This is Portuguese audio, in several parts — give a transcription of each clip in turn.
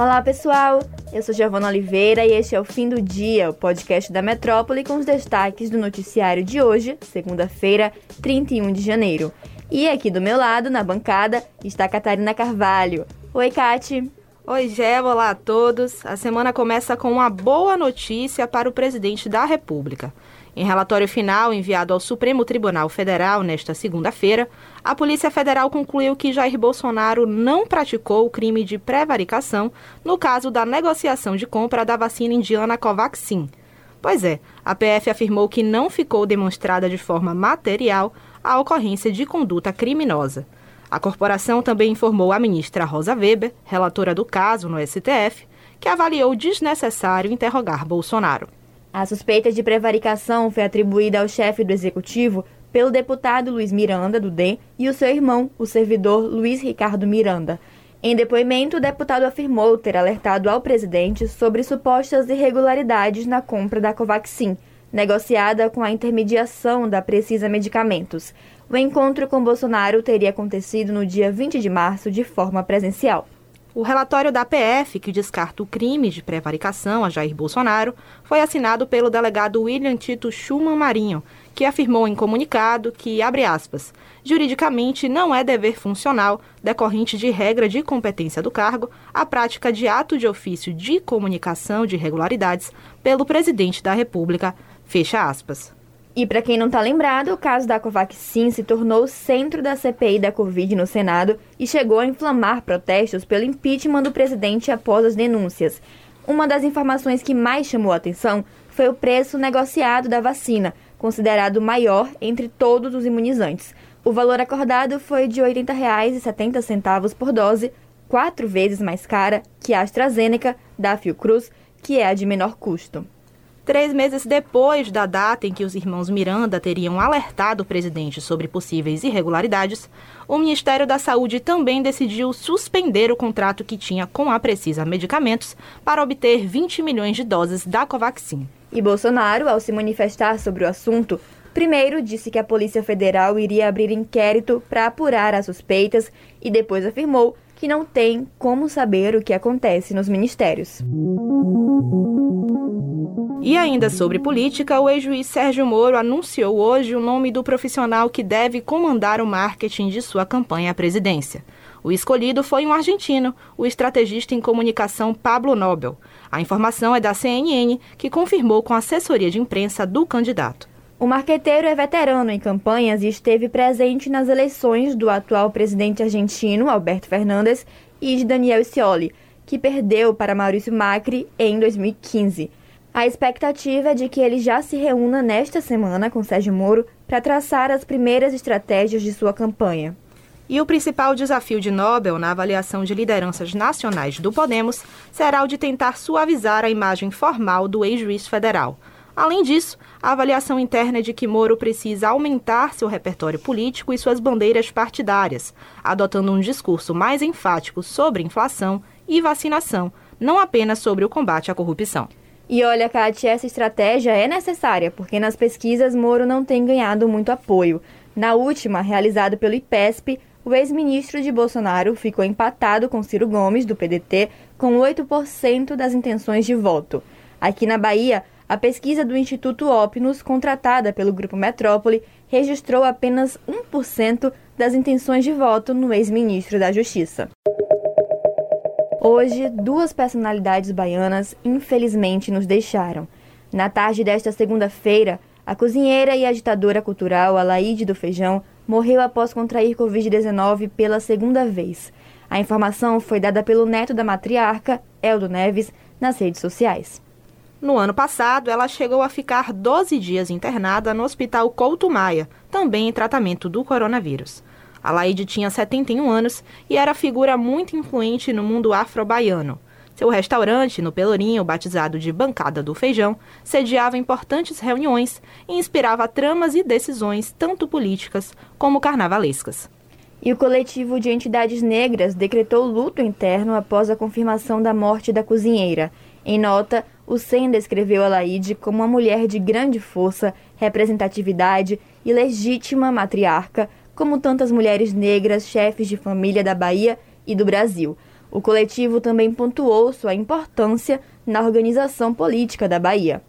Olá, pessoal! Eu sou Giovana Oliveira e este é o Fim do Dia, o podcast da Metrópole com os destaques do noticiário de hoje, segunda-feira, 31 de janeiro. E aqui do meu lado, na bancada, está Catarina Carvalho. Oi, Cati! Oi, Gé, olá a todos. A semana começa com uma boa notícia para o presidente da República. Em relatório final enviado ao Supremo Tribunal Federal nesta segunda-feira, a Polícia Federal concluiu que Jair Bolsonaro não praticou o crime de prevaricação no caso da negociação de compra da vacina indiana Covaxin. Pois é, a PF afirmou que não ficou demonstrada de forma material a ocorrência de conduta criminosa. A corporação também informou a ministra Rosa Weber, relatora do caso no STF, que avaliou desnecessário interrogar Bolsonaro. A suspeita de prevaricação foi atribuída ao chefe do executivo pelo deputado Luiz Miranda, do DEM, e o seu irmão, o servidor Luiz Ricardo Miranda. Em depoimento, o deputado afirmou ter alertado ao presidente sobre supostas irregularidades na compra da Covaxin, negociada com a intermediação da Precisa Medicamentos. O encontro com Bolsonaro teria acontecido no dia 20 de março de forma presencial. O relatório da PF, que descarta o crime de prevaricação a Jair Bolsonaro, foi assinado pelo delegado William Tito Schumann Marinho, que afirmou em comunicado que, abre aspas, juridicamente não é dever funcional, decorrente de regra de competência do cargo, a prática de ato de ofício de comunicação de irregularidades pelo presidente da República, fecha aspas. E para quem não está lembrado, o caso da Covaxin se tornou o centro da CPI da Covid no Senado e chegou a inflamar protestos pelo impeachment do presidente após as denúncias. Uma das informações que mais chamou a atenção foi o preço negociado da vacina, considerado maior entre todos os imunizantes. O valor acordado foi de R$ 80,70 por dose, quatro vezes mais cara que a AstraZeneca da Fiocruz, que é a de menor custo. Três meses depois da data em que os irmãos Miranda teriam alertado o presidente sobre possíveis irregularidades, o Ministério da Saúde também decidiu suspender o contrato que tinha com a Precisa Medicamentos para obter 20 milhões de doses da Covaxin. E Bolsonaro, ao se manifestar sobre o assunto, primeiro disse que a Polícia Federal iria abrir inquérito para apurar as suspeitas e depois afirmou que não tem como saber o que acontece nos ministérios. E ainda sobre política, o ex-juiz Sérgio Moro anunciou hoje o nome do profissional que deve comandar o marketing de sua campanha à presidência. O escolhido foi um argentino, o estrategista em comunicação Pablo Nobel. A informação é da CNN, que confirmou com a assessoria de imprensa do candidato. O marqueteiro é veterano em campanhas e esteve presente nas eleições do atual presidente argentino, Alberto Fernandes, e de Daniel Scioli, que perdeu para Maurício Macri em 2015. A expectativa é de que ele já se reúna nesta semana com Sérgio Moro para traçar as primeiras estratégias de sua campanha. E o principal desafio de Nobel na avaliação de lideranças nacionais do Podemos será o de tentar suavizar a imagem formal do ex-juiz federal. Além disso, a avaliação interna é de que Moro precisa aumentar seu repertório político e suas bandeiras partidárias, adotando um discurso mais enfático sobre inflação e vacinação, não apenas sobre o combate à corrupção. E olha, Kate, essa estratégia é necessária, porque nas pesquisas Moro não tem ganhado muito apoio. Na última, realizada pelo IPESP, o ex-ministro de Bolsonaro ficou empatado com Ciro Gomes, do PDT, com 8% das intenções de voto. Aqui na Bahia, a pesquisa do Instituto Opnus, contratada pelo Grupo Metrópole, registrou apenas 1% das intenções de voto no ex-ministro da Justiça. Hoje, duas personalidades baianas infelizmente nos deixaram. Na tarde desta segunda-feira, a cozinheira e agitadora cultural Alaide do Feijão morreu após contrair Covid-19 pela segunda vez. A informação foi dada pelo neto da matriarca, Eldo Neves, nas redes sociais. No ano passado, ela chegou a ficar 12 dias internada no Hospital Couto Maia, também em tratamento do coronavírus. A Laide tinha 71 anos e era figura muito influente no mundo afro-baiano. Seu restaurante, no Pelourinho, batizado de Bancada do Feijão, sediava importantes reuniões e inspirava tramas e decisões tanto políticas como carnavalescas. E o coletivo de entidades negras decretou luto interno após a confirmação da morte da cozinheira. Em nota, o SEM descreveu a Laide como uma mulher de grande força, representatividade e legítima matriarca, como tantas mulheres negras, chefes de família da Bahia e do Brasil. O coletivo também pontuou sua importância na organização política da Bahia.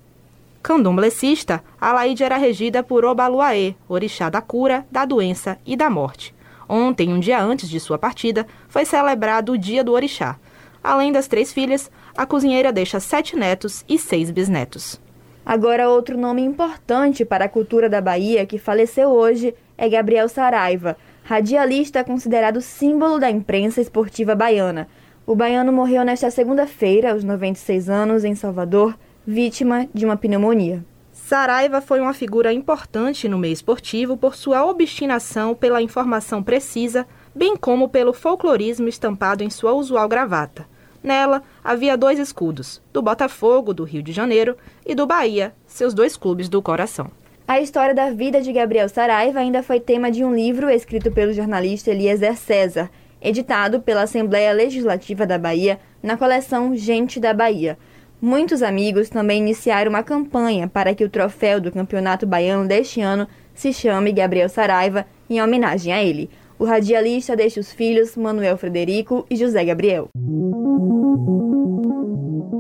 Candomblessista, Alaide era regida por Obaluaê, orixá da cura, da doença e da morte. Ontem, um dia antes de sua partida, foi celebrado o Dia do Orixá. Além das três filhas, a cozinheira deixa sete netos e seis bisnetos. Agora, outro nome importante para a cultura da Bahia que faleceu hoje é Gabriel Saraiva, radialista considerado símbolo da imprensa esportiva baiana. O baiano morreu nesta segunda-feira, aos 96 anos, em Salvador, vítima de uma pneumonia. Saraiva foi uma figura importante no meio esportivo por sua obstinação pela informação precisa, bem como pelo folclorismo estampado em sua usual gravata. Nela havia dois escudos, do Botafogo, do Rio de Janeiro, e do Bahia, seus dois clubes do coração. A história da vida de Gabriel Saraiva ainda foi tema de um livro escrito pelo jornalista Eliezer César, editado pela Assembleia Legislativa da Bahia na coleção Gente da Bahia. Muitos amigos também iniciaram uma campanha para que o troféu do Campeonato Baiano deste ano se chame Gabriel Saraiva, em homenagem a ele. O radialista deixa os filhos Manuel Frederico e José Gabriel.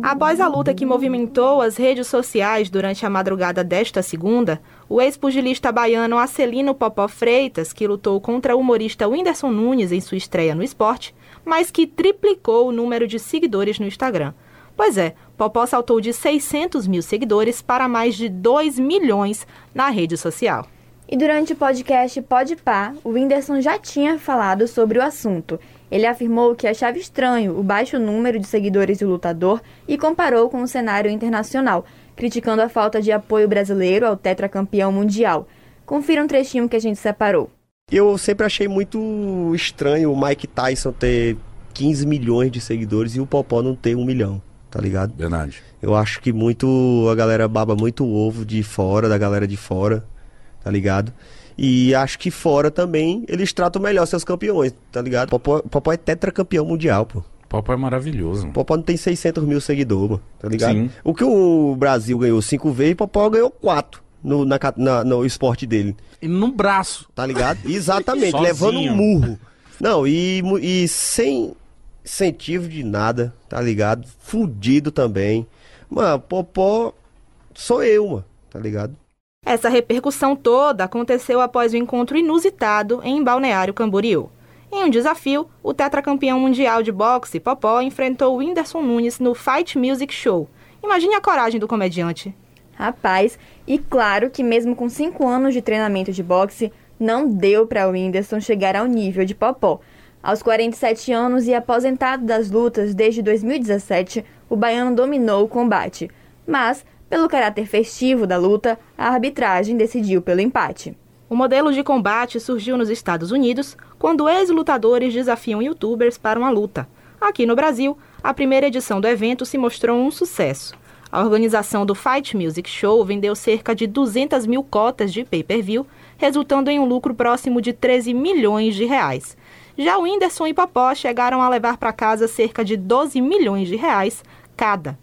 Após a luta que movimentou as redes sociais durante a madrugada desta segunda, o ex-pugilista baiano Acelino Popó Freitas, que lutou contra o humorista Whindersson Nunes em sua estreia no esporte, mas que triplicou o número de seguidores no Instagram. Pois é, Popó saltou de 600 mil seguidores para mais de 2 milhões na rede social. E durante o podcast Pode Pá, o Whindersson já tinha falado sobre o assunto. Ele afirmou que achava estranho o baixo número de seguidores do lutador e comparou com o cenário internacional, criticando a falta de apoio brasileiro ao tetracampeão mundial. Confira um trechinho que a gente separou. Eu sempre achei muito estranho o Mike Tyson ter 15 milhões de seguidores e o Popó não ter um milhão tá ligado? Verdade. Eu acho que muito a galera baba muito ovo de fora, da galera de fora, tá ligado? E acho que fora também eles tratam melhor seus campeões, tá ligado? Popó, Popó é tetracampeão mundial, pô. Popó é maravilhoso. Popó não tem 600 mil seguidores, mano, tá ligado? Sim. O que o Brasil ganhou cinco vezes, Popó ganhou quatro no, na, na, no esporte dele. E no braço. Tá ligado? Exatamente, levando um murro. Não, e, e sem, incentivo de nada, tá ligado? Fudido também. Mano, Popó sou eu, mano, tá ligado? Essa repercussão toda aconteceu após o um encontro inusitado em Balneário Camboriú. Em um desafio, o tetracampeão mundial de boxe, Popó, enfrentou Whindersson Nunes no Fight Music Show. Imagine a coragem do comediante. Rapaz, e claro que mesmo com cinco anos de treinamento de boxe, não deu para o Whindersson chegar ao nível de Popó. Aos 47 anos e aposentado das lutas desde 2017, o baiano dominou o combate. Mas, pelo caráter festivo da luta, a arbitragem decidiu pelo empate. O modelo de combate surgiu nos Estados Unidos quando ex-lutadores desafiam youtubers para uma luta. Aqui no Brasil, a primeira edição do evento se mostrou um sucesso. A organização do Fight Music Show vendeu cerca de 200 mil cotas de pay-per-view, resultando em um lucro próximo de 13 milhões de reais. Já o Whindersson e Popó chegaram a levar para casa cerca de 12 milhões de reais cada.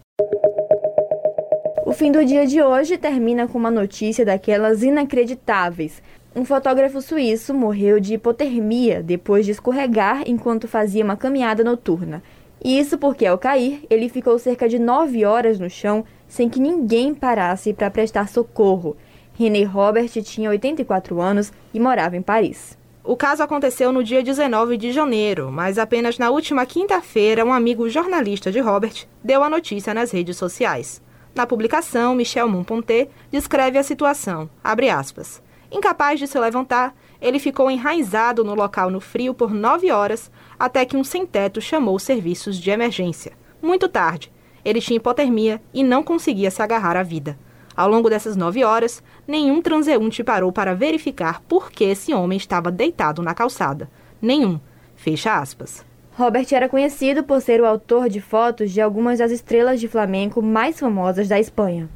Fim do dia de hoje termina com uma notícia daquelas inacreditáveis. Um fotógrafo suíço morreu de hipotermia depois de escorregar enquanto fazia uma caminhada noturna. Isso porque, ao cair, ele ficou cerca de nove horas no chão sem que ninguém parasse para prestar socorro. René Robert tinha 84 anos e morava em Paris. O caso aconteceu no dia 19 de janeiro, mas apenas na última quinta-feira um amigo jornalista de Robert deu a notícia nas redes sociais. Na publicação, Michel Monponté descreve a situação, aspas, Incapaz de se levantar, ele ficou enraizado no local no frio por nove horas, até que um sem-teto chamou os serviços de emergência. Muito tarde, ele tinha hipotermia e não conseguia se agarrar à vida. Ao longo dessas nove horas, nenhum transeunte parou para verificar por que esse homem estava deitado na calçada. Nenhum. Fecha aspas. Robert era conhecido por ser o autor de fotos de algumas das estrelas de flamenco mais famosas da Espanha.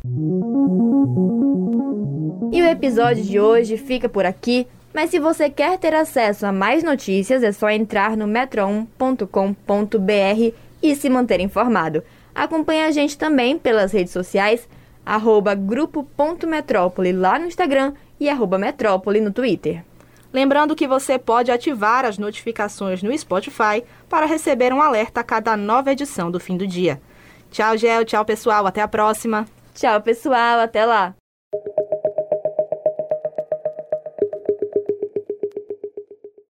E o episódio de hoje fica por aqui, mas se você quer ter acesso a mais notícias, é só entrar no metro1.com.br e se manter informado. Acompanhe a gente também pelas redes sociais arroba grupo.metrópole lá no Instagram e arroba metrópole no Twitter. Lembrando que você pode ativar as notificações no Spotify para receber um alerta a cada nova edição do fim do dia. Tchau, Gel. Tchau, pessoal. Até a próxima. Tchau, pessoal. Até lá.